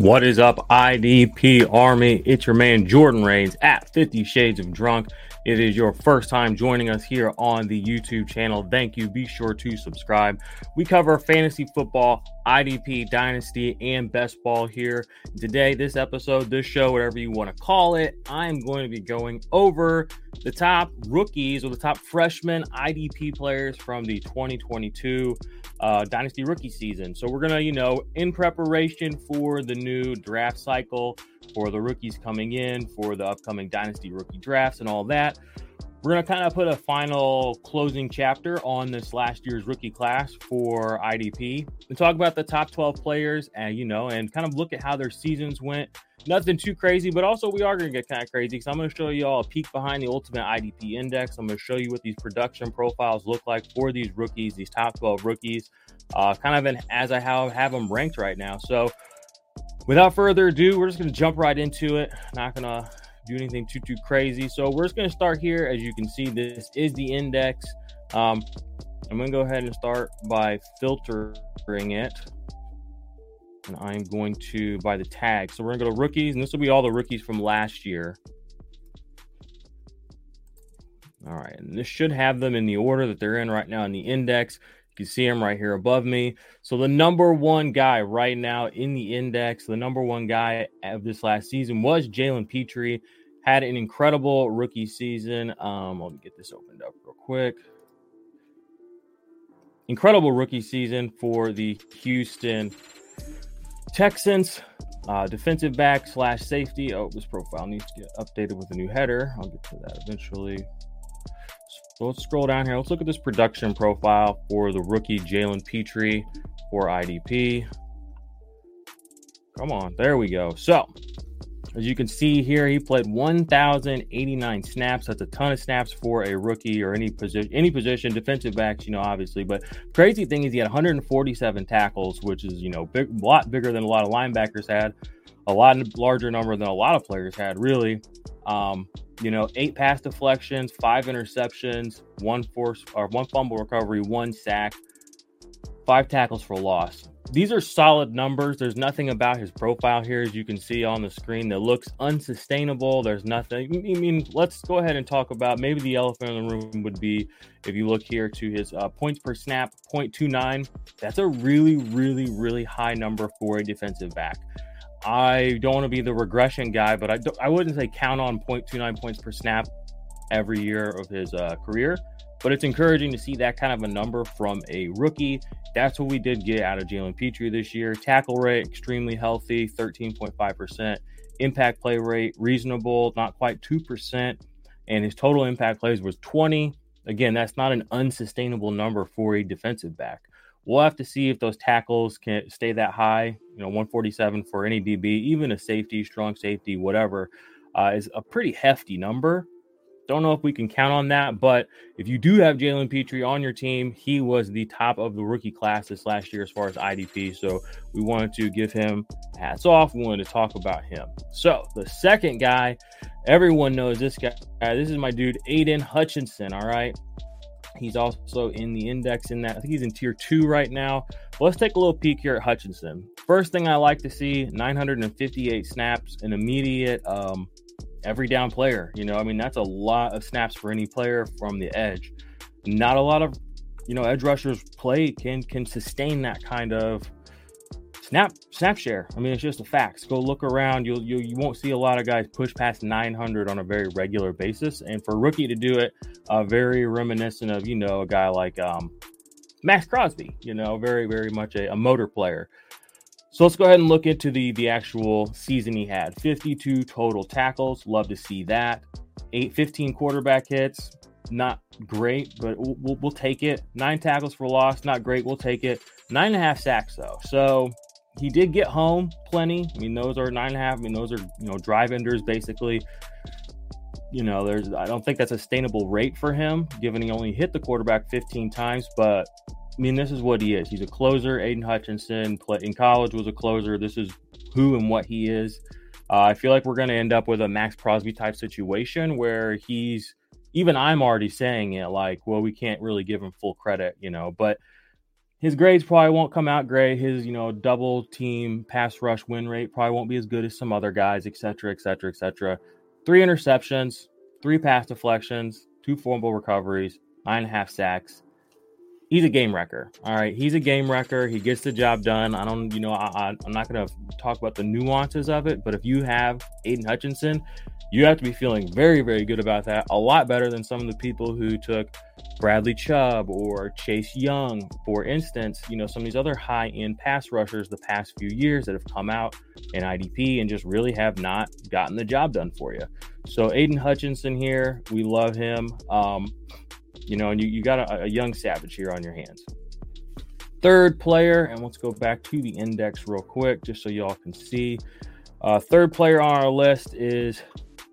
What is up, IDP Army? It's your man Jordan Reigns at 50 Shades of Drunk. It is your first time joining us here on the YouTube channel. Thank you. Be sure to subscribe. We cover fantasy football, IDP, Dynasty, and best ball here. Today, this episode, this show, whatever you want to call it, I'm going to be going over the top rookies or the top freshman IDP players from the 2022 uh, Dynasty rookie season. So we're going to, you know, in preparation for the new draft cycle, for the rookies coming in, for the upcoming Dynasty rookie drafts and all that. We're going to kind of put a final closing chapter on this last year's rookie class for IDP and talk about the top 12 players and, you know, and kind of look at how their seasons went. Nothing too crazy, but also we are going to get kind of crazy because I'm going to show you all a peek behind the ultimate IDP index. I'm going to show you what these production profiles look like for these rookies, these top 12 rookies, uh, kind of in, as I have, have them ranked right now. So, without further ado, we're just going to jump right into it. Not going to do anything too too crazy. So we're just to start here. As you can see, this is the index. Um, I'm to go ahead and start by filtering it. And I'm going to by the tag. So we're to go to rookies, and this will be all the rookies from last year. All right, and this should have them in the order that they're in right now in the index. You can see him right here above me. So the number one guy right now in the index, the number one guy of this last season was Jalen Pitre. Had an incredible rookie season. Um, let me get this opened up real quick. Incredible rookie season for the Houston Texans. Uh, defensive back slash safety. Oh, this profile needs to get updated with a new header. I'll get to that eventually. So let's scroll down here. Let's look at this production profile for the rookie Jalen Pitre for IDP. Come on, there we go. So, as you can see here, he played 1,089 snaps. That's a ton of snaps for a rookie or any position, any position, defensive backs, you know, obviously. But crazy thing is, he had 147 tackles, which is you know, big, a lot bigger than a lot of linebackers had, a lot larger number than a lot of players had, really. Um, you know, eight pass deflections, five interceptions, one force or one fumble recovery, one sack, five tackles for loss. These are solid numbers. There's nothing about his profile here, as you can see on the screen, that looks unsustainable. There's nothing. I mean, let's go ahead and talk about maybe the elephant in the room would be if you look here to his uh, points per snap, 0.29. That's a really, really, really high number for a defensive back. I don't want to be the regression guy, but I, I wouldn't say count on 0.29 points per snap every year of his uh, career. But it's encouraging to see that kind of a number from a rookie. That's what we did get out of Jalen Pitre this year. Tackle rate extremely healthy, 13.5%. Impact play rate reasonable, not quite 2%. And his total impact plays was 20. Again, that's not an unsustainable number for a defensive back. We'll have to see if those tackles can stay that high. You know, 147 for any DB, even a safety, strong safety, whatever, uh, is a pretty hefty number. Don't know if we can count on that, but if you do have Jalen Pitre on your team, he was the top of the rookie class this last year as far as IDP. So we wanted to give him hats off. We wanted to talk about him. So the second guy, everyone knows this guy. This is my dude, Aidan Hutchinson. All right. He's also in the index in that. I think he's in tier two right now. But let's take a little peek here at Hutchinson. First thing I like to see 958 snaps, an immediate um, every down player. You know, I mean, that's a lot of snaps for any player from the edge. Not a lot of, you know, edge rushers play can can sustain that kind of snap snap share. I mean, it's just a fact. Go look around. You'll you you won't see a lot of guys push past 900 on a very regular basis. And for rookie to do it, uh, very reminiscent of you know a guy like um, Maxx Crosby. You know, very very much a, a motor player. So let's go ahead and look into the the actual season he had. 52 total tackles. Love to see that. Eight, 15 quarterback hits. Not great, but we'll, we'll, we'll take it. Nine tackles for loss. Not great. We'll take it. Nine and a half sacks though. So he did get home plenty. I mean, those are nine and a half. I mean, those are you know drive enders basically. You know, there's I don't think that's a sustainable rate for him, given he only hit the quarterback 15 times. But I mean, this is what he is. He's a closer. Aidan Hutchinson play, in college was a closer. This is who and what he is. Uh, I feel like we're going to end up with a Maxx Crosby type situation where he's even I'm already saying it like, well, we can't really give him full credit, you know, but his grades probably won't come out great. His, you know, double team pass rush win rate probably won't be as good as some other guys, et cetera, et cetera, et cetera. Three interceptions, three pass deflections, two fumble recoveries, nine and a half sacks he's a game wrecker. All right, he's a game wrecker. He gets the job done. I don't, you know, I, am not going to talk about the nuances of it, but if you have Aidan Hutchinson, you have to be feeling very, very good about that. A lot better than some of the people who took Bradley Chubb or Chase Young, for instance. You know, some of these other high-end pass rushers the past few years that have come out in IDP and just really have not gotten the job done for you. So Aidan Hutchinson here, we love him. Um, you know, and you, you got a, a young savage here on your hands. Third player, and let's go back to the index real quick just so y'all can see. Uh, third player on our list is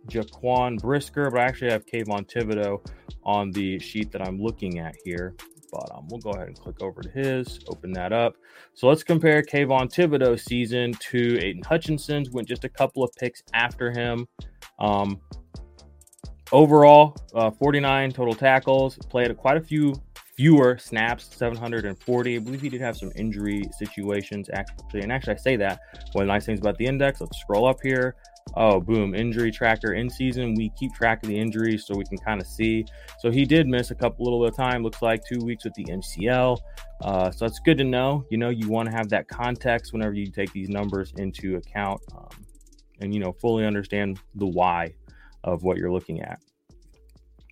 Jaquan Brisker, but I actually have Kayvon Thibodeaux on the sheet that I'm looking at here. But um, we'll go ahead and click over to his, open that up. So let's compare Kayvon Thibodeaux's season to Aidan Hutchinson's. Went just a couple of picks after him. Um, Overall, uh, 49 total tackles, played quite a few fewer snaps, 740. I believe he did have some injury situations actually. And actually, I say that one of the nice things about the index. Let's scroll up here. Oh, boom, injury tracker in season. We keep track of the injuries so we can kind of see. So he did miss a couple little bit of time. Looks like two weeks with the MCL. Uh, so that's good to know. You know, you want to have that context whenever you take these numbers into account, um, and you know, fully understand the why of what you're looking at.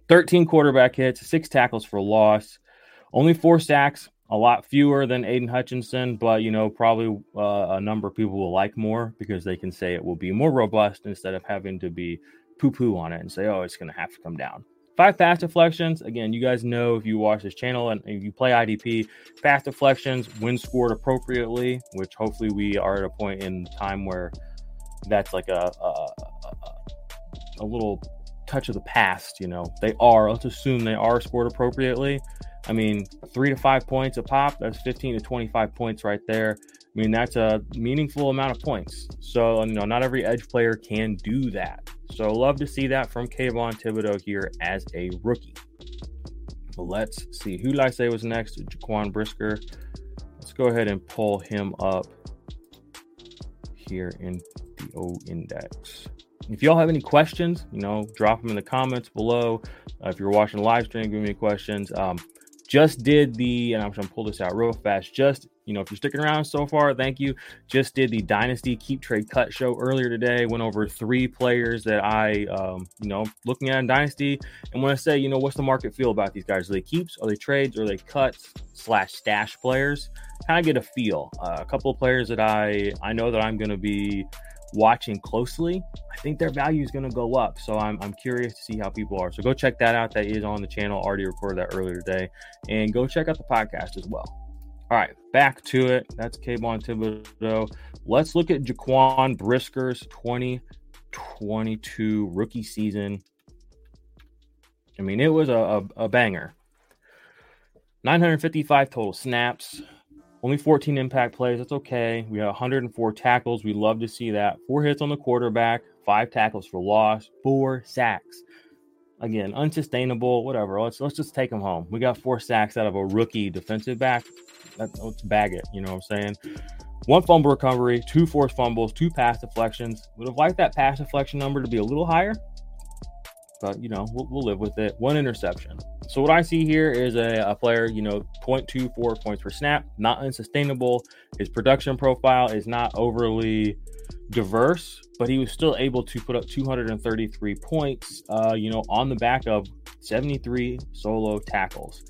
13 quarterback hits, six tackles for loss, only four sacks, a lot fewer than Aidan Hutchinson, but you know, probably uh, a number of people will like more because they can say it will be more robust instead of having to be poo poo on it and say, oh, it's going to have to come down. Five pass deflections. Again, you guys know if you watch this channel and if you play IDP, pass deflections, when scored appropriately, which hopefully we are at a point in time where that's like a, a, a a little touch of the past. You know, they are. Let's assume they are scored appropriately. I mean, three to five points a pop. That's 15 to 25 points right there. I mean, that's a meaningful amount of points. So, you know, not every edge player can do that. So, love to see that from Kayvon Thibodeaux here as a rookie. Well, let's see who did I say was next? Jaquan Brisker. Let's go ahead and pull him up here in the O index. If y'all have any questions, you know, drop them in the comments below. Uh, if you're watching the live stream, give me questions. Um, just did the, and I'm going to pull this out real fast. Just, you know, if you're sticking around so far, thank you. Just did the Dynasty Keep Trade Cut show earlier today. Went over three players that I, um, you know, looking at in Dynasty, and want to say, you know, what's the market feel about these guys? Are they keeps? Are they trades? Are they cuts slash stash players? Kind of get a feel. Uh, a couple of players that I I know that I'm going to be watching closely, I think their value is going to go up. So I'm, I'm curious to see how people are. So go check that out. That is on the channel. Already recorded that earlier today. And go check out the podcast as well. All right, back to it. That's Kayvon Thibodeaux. Let's look at Jaquan Brisker's 2022 rookie season. I mean, it was a, a, a banger. 955 total snaps, only 14 impact plays. That's okay. We have 104 tackles. We love to see that. Four hits on the quarterback, five tackles for loss, four sacks. Again, unsustainable. Whatever. Let's let's just take him home. We got four sacks out of a rookie defensive back. let's bag it. You know what I'm saying? One fumble recovery, two forced fumbles, two pass deflections. Would have liked that pass deflection number to be a little higher, but you know we'll, we'll live with it. One interception. So what I see here is a, a, player, you know, 0.24 points per snap, not unsustainable. His production profile is not overly diverse, but he was still able to put up 233 points, uh, you know, on the back of 73 solo tackles.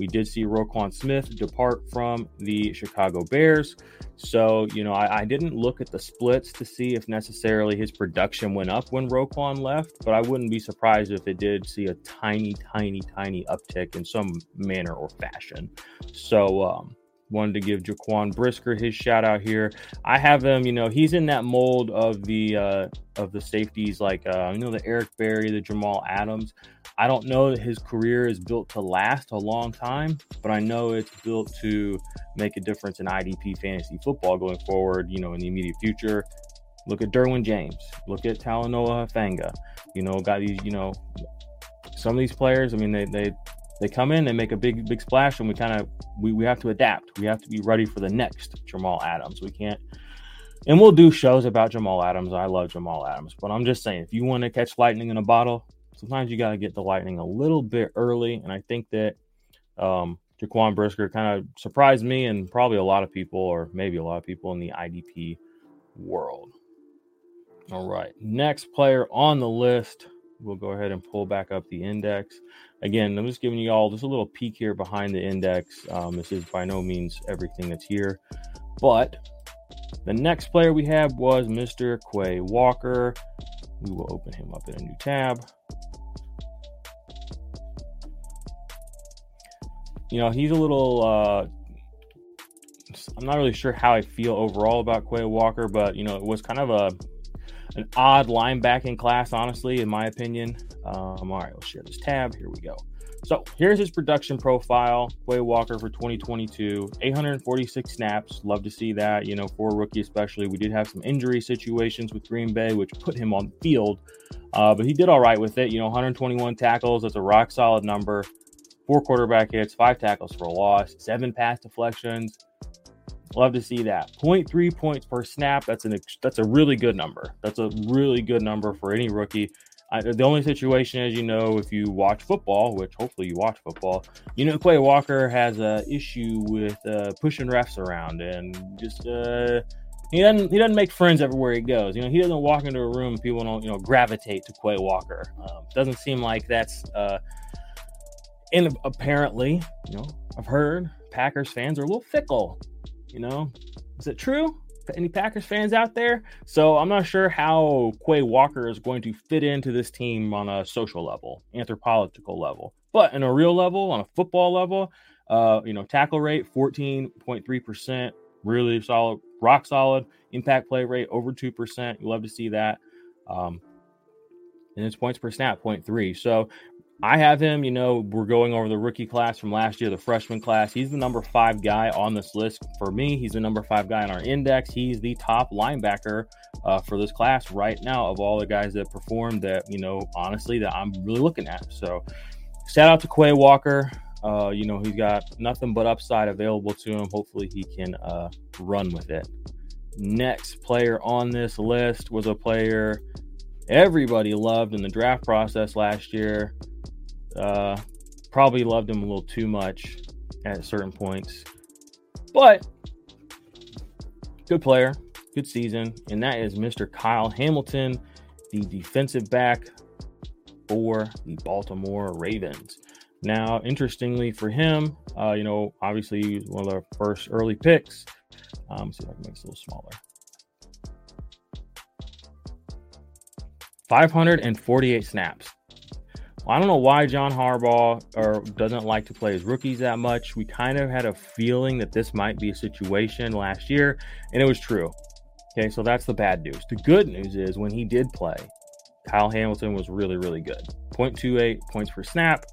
We did see Roquan Smith depart from the Chicago Bears. So, you know, I, I, didn't look at the splits to see if necessarily his production went up when Roquan left, but I wouldn't be surprised if it did see a tiny, tiny, tiny uptick in some manner or fashion. So, um, wanted to give Jaquan Brisker his shout out here. I have him, you know, he's in that mold of the uh, of the safeties, like uh, you know, the Eric Berry, the Jamal Adams. I don't know that his career is built to last a long time, but I know it's built to make a difference in IDP fantasy football going forward. You know, in the immediate future. Look at Derwin James. Look at Talanoa Hufanga. You know, got these. You know, some of these players. I mean, they they they come in, they make a big big splash, and we kind of we, we have to adapt. We have to be ready for the next Jamal Adams. We can't, and we'll do shows about Jamal Adams. I love Jamal Adams, but I'm just saying, if you want to catch lightning in a bottle, sometimes you got to get the lightning a little bit early. And I think that um, Jaquan Brisker kind of surprised me and probably a lot of people, or maybe a lot of people in the IDP world. All right, next player on the list we'll go ahead and pull back up the index. Again, I'm just giving you all just a little peek here behind the index. Um, this is by no means everything that's here, but the next player we have was Mr. Quay Walker. We will open him up in a new tab. You know, he's a little. Uh, I'm not really sure how I feel overall about Quay Walker, but you know, it was kind of a an odd linebacking class, honestly, in my opinion. Um, all right, we'll share this tab. Here we go. So here's his production profile. Quay Walker for 2022, 846 snaps. Love to see that. You know, for a rookie, especially. We did have some injury situations with Green Bay, which put him on the field, uh, but he did all right with it. You know, 121 tackles. That's a rock solid number. Four quarterback hits, five tackles for a loss, seven pass deflections, Love to see that. 0.3 points per snap. That's an that's a really good number. That's a really good number for any rookie. I, the only situation is, you know, if you watch football, which hopefully you watch football, you know, Quay Walker has a issue with uh, pushing refs around and just uh, he doesn't he doesn't make friends everywhere he goes. You know, he doesn't walk into a room people don't you know gravitate to Quay Walker. Um, doesn't seem like that's uh, and apparently, you know, I've heard Packers fans are a little fickle you know, is it true? Any Packers fans out there? So I'm not sure how Quay Walker is going to fit into this team on a social level, anthropological level, but in a real level, on a football level, uh, you know, tackle rate 14.3%, really solid, rock solid. Impact play rate over 2%. You love to see that. Um, and it's points per snap, 0.3. So I have him, you know, we're going over the rookie class from last year, the freshman class. He's the number five guy on this list. For me, he's the number five guy in our index. He's the top linebacker uh, for this class right now of all the guys that performed that, you know, honestly, that I'm really looking at. So shout out to Quay Walker. Uh, you know, he's got nothing but upside available to him. Hopefully, he can uh, run with it. Next player on this list was a player everybody loved in the draft process last year. Uh, probably loved him a little too much at certain points, but good player, good season, and that is Mr. Kyle Hamilton, the defensive back for the Baltimore Ravens. Now, interestingly for him, uh, you know, obviously he was one of the first early picks. Um, see if I can make this a little smaller. 548 snaps. I don't know why John Harbaugh or doesn't like to play his rookies that much. We kind of had a feeling that this might be a situation last year, and it was true. Okay, so that's the bad news. The good news is when he did play, Kyle Hamilton was really, really good. 0.28 points per snap.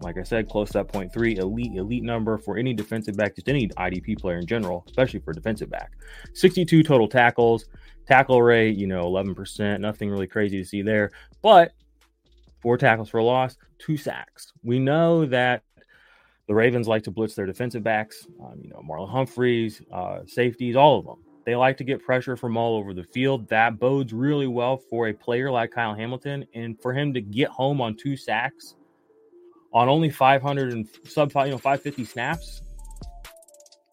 Like I said, close to that 0.3, elite, elite number for any defensive back, just any IDP player in general, especially for defensive back. 62 total tackles, tackle rate, you know, 11%, nothing really crazy to see there. But four tackles for a loss, two sacks. We know that the Ravens like to blitz their defensive backs, um, you know, Marlon Humphreys, uh, safeties, all of them. They like to get pressure from all over the field. That bodes really well for a player like Kyle Hamilton. And for him to get home on two sacks on only 500 and sub, you know, 550 snaps,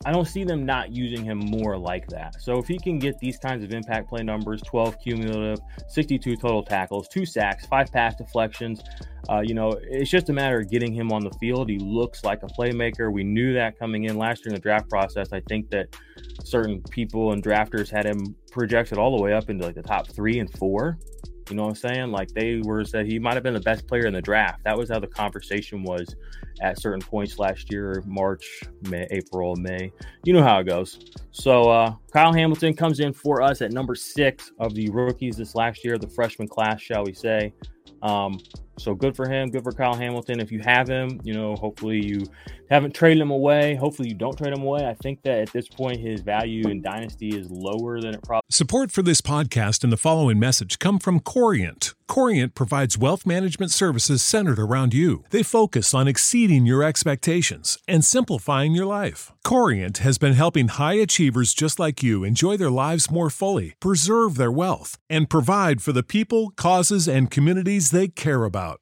I don't see them not using him more like that. So if he can get these kinds of impact play numbers 12 cumulative, 62 total tackles, two sacks, five pass deflections, uh, you know, it's just a matter of getting him on the field. He looks like a playmaker. We knew that coming in last year in the draft process. I think that certain people and drafters had him projected all the way up into like the top three and four. You know what I'm saying? Like they were said he might have been the best player in the draft. That was how the conversation was at certain points last year, March, May, April, May. You know how it goes. So uh, Kyle Hamilton comes in for us at number six of the rookies this last year, the freshman class, shall we say. Um, so good for him. Good for Kyle Hamilton. If you have him, you know, hopefully you haven't traded him away. Hopefully you don't trade him away. I think that at this point his value in dynasty is lower than it probably. Support for this podcast and the following message come from Corient. Corient provides wealth management services centered around you. They focus on exceeding your expectations and simplifying your life. Corient has been helping high achievers just like you enjoy their lives more fully, preserve their wealth, and provide for the people, causes, and communities they care about.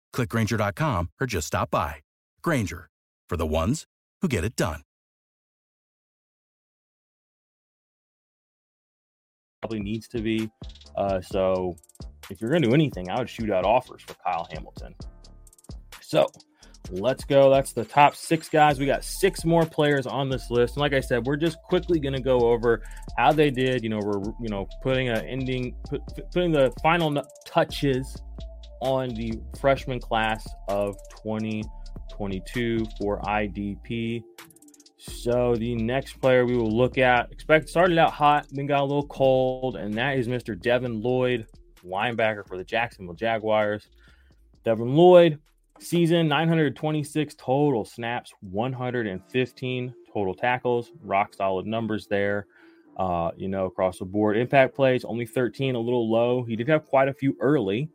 clickgrainger.com, or just stop by. Grainger, for the ones who get it done. probably needs to be. Uh, so if you're going to do anything, I would shoot out offers for Kyle Hamilton. So let's go. That's the top six guys. We got six more players on this list. And like I said, we're just quickly going to go over how they did. You know, we're, you know, putting a ending, put, putting the final touches on the freshman class of 2022 for IDP. So the next player we will look at, expect started out hot, then got a little cold, and that is Mr. Devin Lloyd, linebacker for the Jacksonville Jaguars. Devin Lloyd, season 926 total snaps, 115 total tackles, rock solid numbers there. Uh, you know, across the board, impact plays only 13, a little low. He did have quite a few early.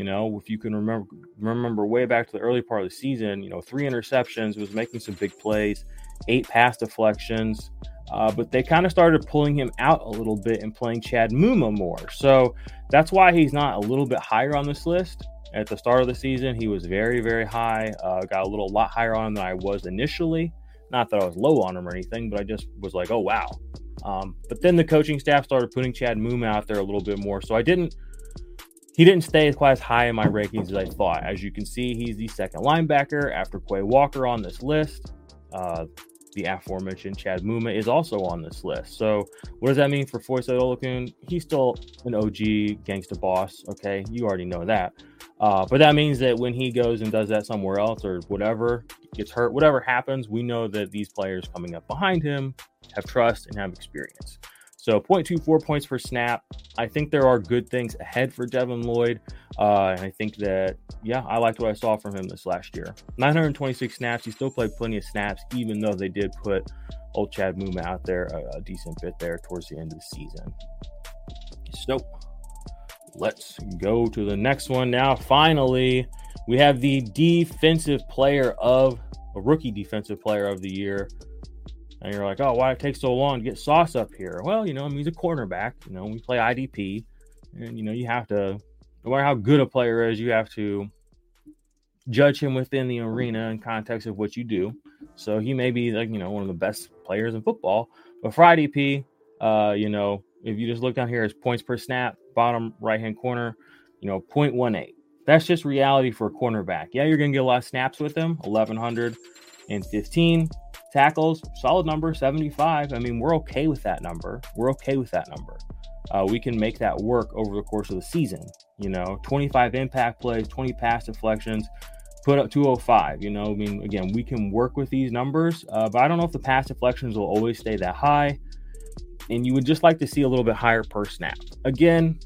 You know, if you can remember remember way back to the early part of the season, you know, three interceptions, was making some big plays eight pass deflections. Uh, but they kind of started pulling him out a little bit and playing Chad Muma more. So that's why he's not a little bit higher on this list. At the start of the season, he was very, very high. Uh, got a little lot higher on him than I was initially. Not that I was low on him or anything, but I just was like, oh, wow. Um, but then the coaching staff started putting Chad Muma out there a little bit more. So I didn't he didn't stay as quite as high in my rankings as I thought. As you can see, he's the second linebacker after Quay Walker on this list. Uh, the aforementioned Chad Muma is also on this list. So, what does that mean for Foyesade Oluokun? He's still an OG gangster boss. Okay, you already know that. Uh, but that means that when he goes and does that somewhere else or whatever, gets hurt, whatever happens, we know that these players coming up behind him have trust and have experience. So 0.24 points per snap. I think there are good things ahead for Devin Lloyd. Uh, and I think that, yeah, I liked what I saw from him this last year. 926 snaps. He still played plenty of snaps, even though they did put old Chad Muma out there a, a decent bit there towards the end of the season. So let's go to the next one now. Finally, we have the defensive player of a rookie defensive player of the year and you're like, oh, why it takes so long to get Sauce up here? Well, you know, I mean, he's a cornerback. You know, we play IDP, and you know, you have to, no matter how good a player is, you have to judge him within the arena and context of what you do. So he may be like, you know, one of the best players in football. But for IDP, uh, you know, if you just look down here as points per snap, bottom right hand corner, you know, 0.18. That's just reality for a cornerback. Yeah, you're gonna get a lot of snaps with him, 1115 tackles, solid number, 75. I mean, we're okay with that number. We're okay with that number. Uh, we can make that work over the course of the season. You know, 25 impact plays, 20 pass deflections, put up 205. You know, I mean, again, we can work with these numbers, uh, but I don't know if the pass deflections will always stay that high. And you would just like to see a little bit higher per snap. Again,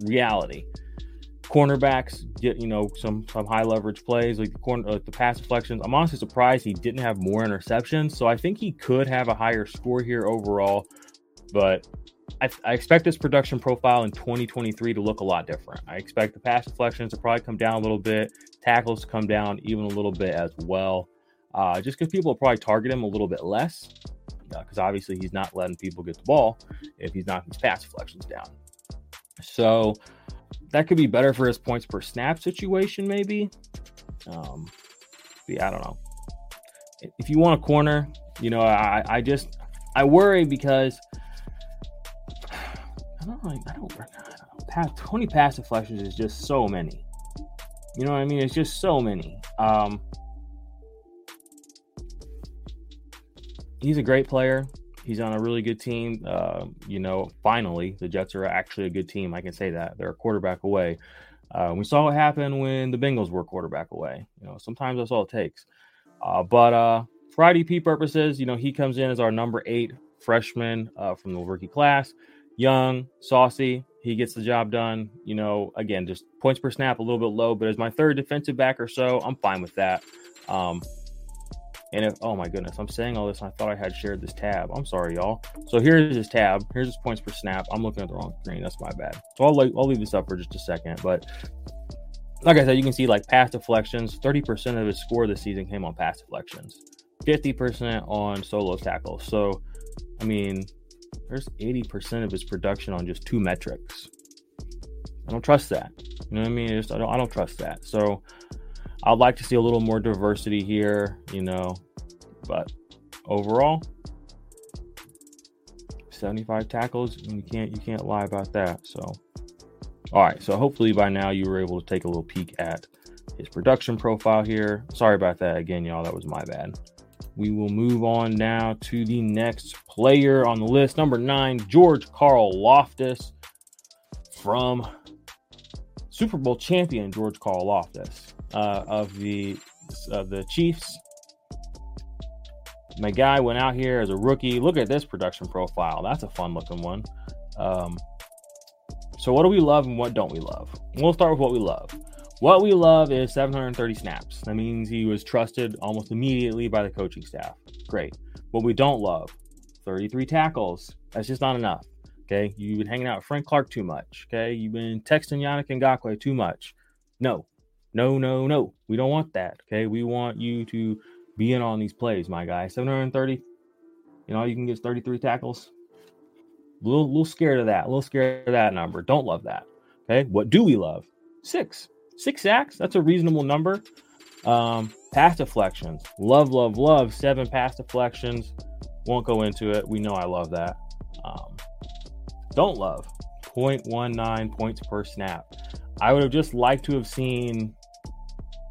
reality. Cornerbacks get you know some some high leverage plays like the corner uh, the pass deflections. I'm honestly surprised he didn't have more interceptions. So I think he could have a higher score here overall, but I, I, expect this production profile in 2023 to look a lot different. I expect the pass deflections to probably come down a little bit, tackles to come down even a little bit as well, uh, just because people will probably target him a little bit less. Because uh, obviously he's not letting people get the ball if he's knocking his pass deflections down. So that could be better for his points per snap situation, maybe. Um, yeah, I don't know. If you want a corner, you know, I, I just I worry because I don't know, I don't, I don't 20 pass deflections is just so many. You know what I mean? It's just so many. Um, he's a great player. He's on a really good team. Uh, you know, finally, the Jets are actually a good team. I can say that they're a quarterback away. Uh, we saw what happened when the Bengals were quarterback away. You know, sometimes that's all it takes. Uh, but uh, for IDP purposes, you know, he comes in as our number eight freshman uh, from the rookie class. Young, saucy, he gets the job done. You know, again, just points per snap a little bit low, but as my third defensive back or so, I'm fine with that. Um, and if, oh my goodness, I'm saying all this. I thought I had shared this tab. I'm sorry, y'all. So here's his tab. Here's his points per snap. I'm looking at the wrong screen. That's my bad. So I'll, I'll leave this up for just a second. But like I said, you can see like pass deflections. 30% of his score this season came on pass deflections, 50% on solo tackles. So, I mean, there's 80% of his production on just two metrics. I don't trust that. You know what I mean? I, just, I, don't, I don't trust that. So, I'd like to see a little more diversity here, you know, but overall, 75 tackles, you can't you can't lie about that. So, all right, so hopefully by now you were able to take a little peek at his production profile here. Sorry about that again, y'all. That was my bad. We will move on now to the next player on the list, number nine, George Carl Loftus from Super Bowl champion George Karlaftis uh, of the of the Chiefs. My guy went out here as a rookie. Look at this production profile. That's a fun looking one. Um, so, what do we love and what don't we love? We'll start with what we love. What we love is 730 snaps. That means he was trusted almost immediately by the coaching staff. Great. What we don't love 33 tackles. That's just not enough. Okay. You've been hanging out with Frank Clark too much. Okay. You've been texting Yannick Ngakoue too much. No, no, no, no. We don't want that. Okay. We want you to be in on these plays, my guy. 730. You know, you can get 33 tackles. A little, little scared of that. A little scared of that number. Don't love that. Okay. What do we love? Six. Six sacks. That's a reasonable number. Um, pass deflections. Love, love, love. Seven pass deflections. Won't go into it. We know I love that. Um, don't love 0.19 points per snap. I would have just liked to have seen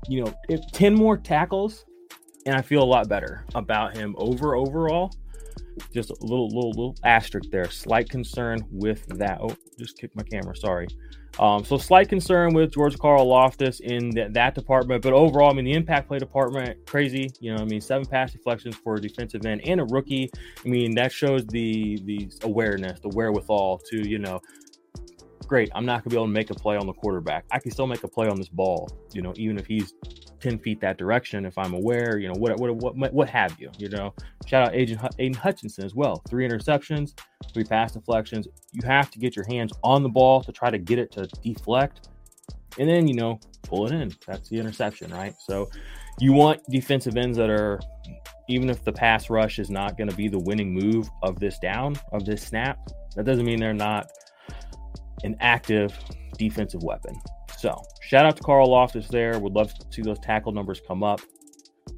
you know, if 10 more tackles, and I feel a lot better about him over overall. Just a little, little, little asterisk there. Slight concern with that. Oh, just kicked my camera. Sorry. Um, so slight concern with George Karlaftis in that, department, but overall, I mean, the impact play department, crazy. You know, I mean, seven pass deflections for a defensive end and a rookie. I mean, that shows the the awareness, the wherewithal to you know great. I'm not gonna be able to make a play on the quarterback. I can still make a play on this ball, you know, even if he's 10 feet that direction, if I'm aware, you know, what what what what have you, you know. Shout out Agent Aidan Hutchinson as well. Three interceptions, three pass deflections. You have to get your hands on the ball to try to get it to deflect. And then, you know, pull it in. That's the interception, right? So you want defensive ends that are even if the pass rush is not going to be the winning move of this down, of this snap, that doesn't mean they're not an active defensive weapon. So, shout out to Karlaftis there. Would love to see those tackle numbers come up.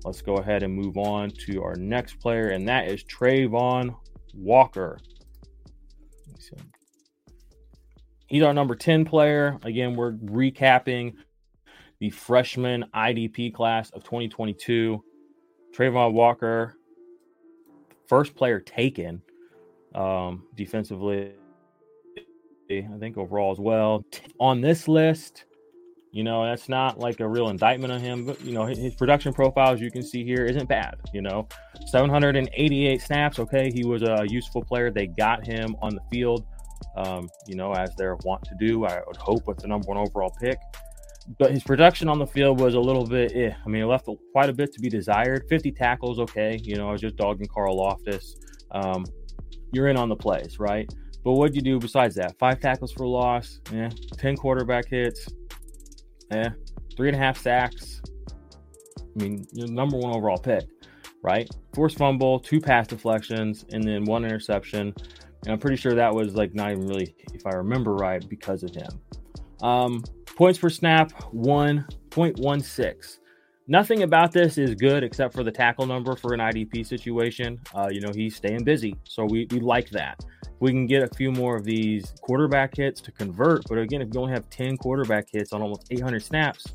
Let's go ahead and move on to our next player, and that is Travon Walker. He's our number 10 player. Again, we're recapping the freshman IDP class of 2022. Travon Walker, first player taken um, defensively I think overall as well. On this list, you know, that's not like a real indictment on him, but you know, his production profile, as you can see here, isn't bad. You know, 788 snaps. Okay, he was a useful player. They got him on the field um, you know, as they're want to do. I would hope with the number one overall pick. But his production on the field was a little bit, eh. I mean, it left quite a bit to be desired. 50 tackles, okay. You know, I was just dogging Karlaftis. Um, you're in on the plays, right? But what'd you do besides that? Five tackles for loss, yeah. 10 quarterback hits, yeah. Three and a half sacks. I mean, you're number one overall pick, right? Forced fumble, two pass deflections, and then one interception. And I'm pretty sure that was like not even really, if I remember right, because of him. Um, points per snap, 1.16. Nothing about this is good except for the tackle number for an IDP situation. Uh, you know, he's staying busy. So we, we like that. We can get a few more of these quarterback hits to convert. But again, if you only have 10 quarterback hits on almost 800 snaps,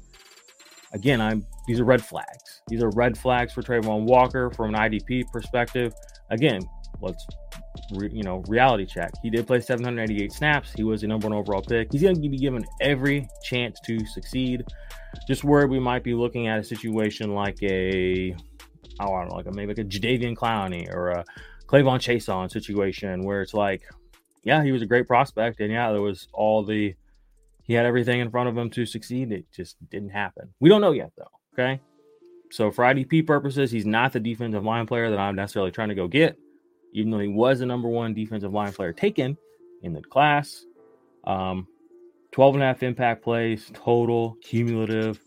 again, I'm these are red flags. These are red flags for Travon Walker from an IDP perspective. Again, let's re, you know reality check. He did play 788 snaps. He was the number one overall pick. He's going to be given every chance to succeed. Just where we might be looking at a situation like a oh, I don't know, like a, maybe like a Jadeveon Clowney or a K'Lavon on situation where it's like, yeah, he was a great prospect, and yeah, there was all the he had everything in front of him to succeed. It just didn't happen. We don't know yet, though. Okay. So, for IDP purposes, he's not the defensive line player that I'm necessarily trying to go get, even though he was the number one defensive line player taken in the class. Um, 12 and a half impact plays total, cumulative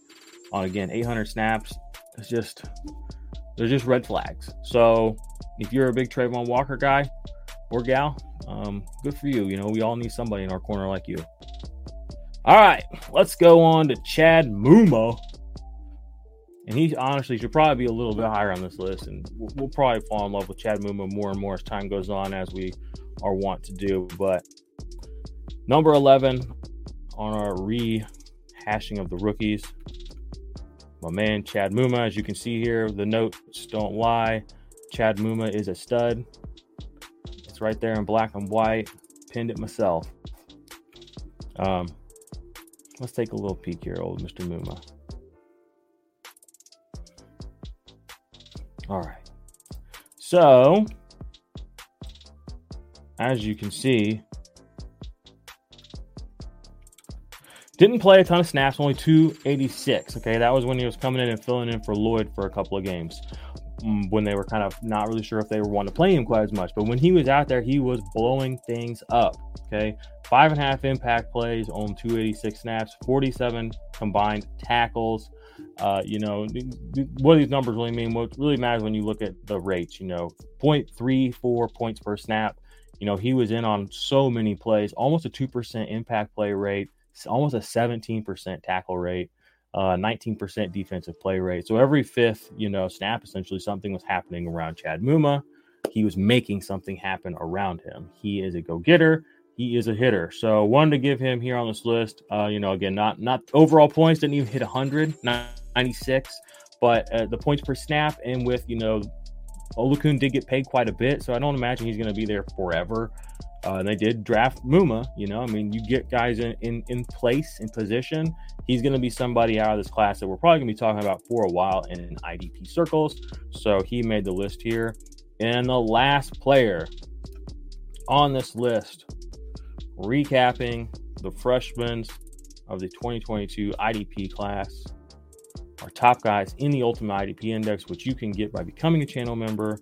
on again 800 snaps. It's just, they're just red flags. So, if you're a big Travon Walker guy or gal, um, good for you. You know, we all need somebody in our corner like you. All right, let's go on to Chad Muma. And he honestly should probably be a little bit higher on this list. And we'll, probably fall in love with Chad Muma more and more as time goes on, as we are wont to do. But number 11 on our rehashing of the rookies, my man Chad Muma. As you can see here, the notes don't lie. Chad Muma is a stud. It's right there in black and white. Pinned it myself. Um, Let's take a little peek here, old Mr. Muma. All right. So, as you can see, didn't play a ton of snaps, only 286. Okay, that was when he was coming in and filling in for Lloyd for a couple of games when they were kind of not really sure if they were wanting to play him quite as much. But when he was out there, he was blowing things up. Okay, five and a half impact plays on 286 snaps, 47 combined tackles. Uh, you know, what do these numbers really mean? What really matters when you look at the rates, you know, 0.34 points per snap. You know, he was in on so many plays, almost a 2% impact play rate, almost a 17% tackle rate, uh, 19% defensive play rate. So every fifth, you know, snap, essentially something was happening around Chad Muma. He was making something happen around him. He is a go getter he is a hitter. So one to give him here on this list. Uh, you know, again, not not overall points didn't even hit 100, 96, but uh, the points per snap and with you know, Oluokun did get paid quite a bit, so I don't imagine he's going to be there forever. Uh, and they did draft Muma. You know, I mean, you get guys in in, in place in position. He's going to be somebody out of this class that we're probably going to be talking about for a while in IDP circles. So he made the list here. And the last player on this list recapping the freshmen of the 2022 IDP class, our top guys in the Ultimate IDP Index, which you can get by becoming a channel member,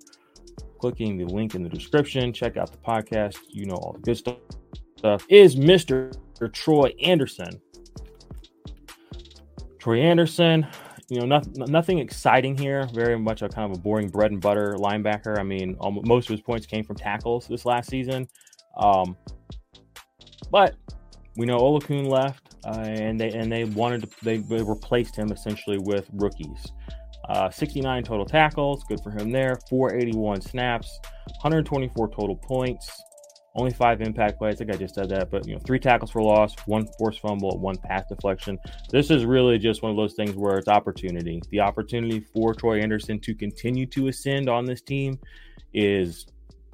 clicking the link in the description. Check out the podcast. You know all the good stuff. stuff is Mr. Troy Andersen. Troy Andersen, you know, nothing, nothing exciting here. Very much a kind of a boring bread and butter linebacker. I mean, almost, most of his points came from tackles this last season. Um, but we know Oluokun left, uh, and they and they wanted to they, they replaced him essentially with rookies. Uh, 69 total tackles, good for him there. 481 snaps, 124 total points, only five impact plays. I think I just said that, but you know, three tackles for loss, one forced fumble, one pass deflection. This is really just one of those things where it's opportunity. The opportunity for Troy Andersen to continue to ascend on this team is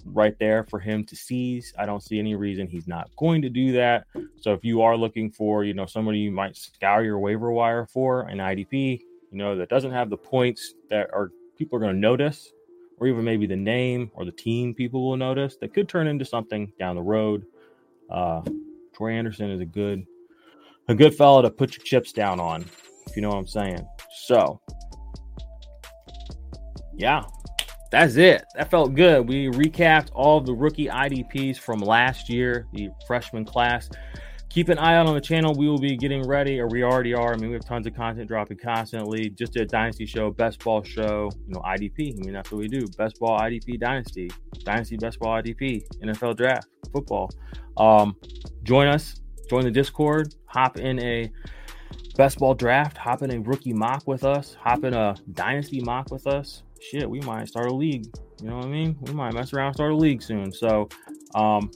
right there for him to seize. I don't see any reason he's not going to do that. So if you are looking for, you know, somebody you might scour your waiver wire for an IDP, you know, that doesn't have the points that are people are going to notice, or even maybe the name or the team people will notice, that could turn into something down the road. Uh, Troy Andersen is a good, a good fellow to put your chips down on, if you know what I'm saying. So, yeah, that's it. That felt good. We recapped all of the rookie IDPs from last year, the freshman class. Keep an eye out on the channel. We will be getting ready, or we already are. I mean, we have tons of content dropping constantly. Just a Dynasty show, Best Ball show, you know, IDP. I mean, that's what we do. Best Ball IDP Dynasty, Dynasty Best Ball IDP, NFL Draft, football. Um, join us, join the Discord, hop in a Best Ball Draft, hop in a rookie mock with us, hop in a Dynasty mock with us shit, we might start a league. You know what I mean? We might mess around, start a league soon. So, um,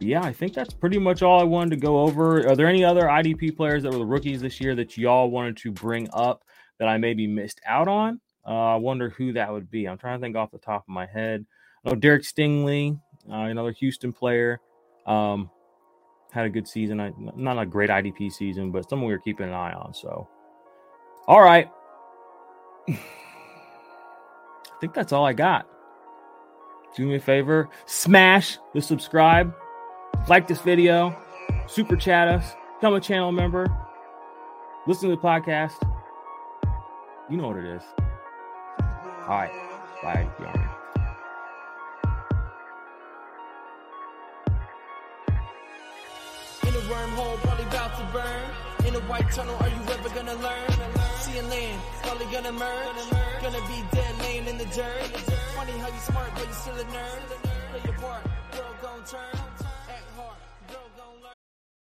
yeah, I think that's pretty much all I wanted to go over. Are there any other IDP players that were the rookies this year that y'all wanted to bring up that I maybe missed out on? Uh, I wonder who that would be. I'm trying to think off the top of my head. Know Derek Stingley, uh, another Houston player, um, had a good season. I, not a great IDP season, but someone we were keeping an eye on. So, all right. I think that's all I got. Do me a favor, smash the subscribe, like this video, super chat us, become a channel member, listen to the podcast. You know what it is. All right. Bye. In a wormhole, probably about to burn. In a white tunnel, are you ever gonna learn? See a land, probably gonna merge. Gonna be dead laying in the dirt. Funny how you smart, but you still a nerd. Play your part, world gon' turn.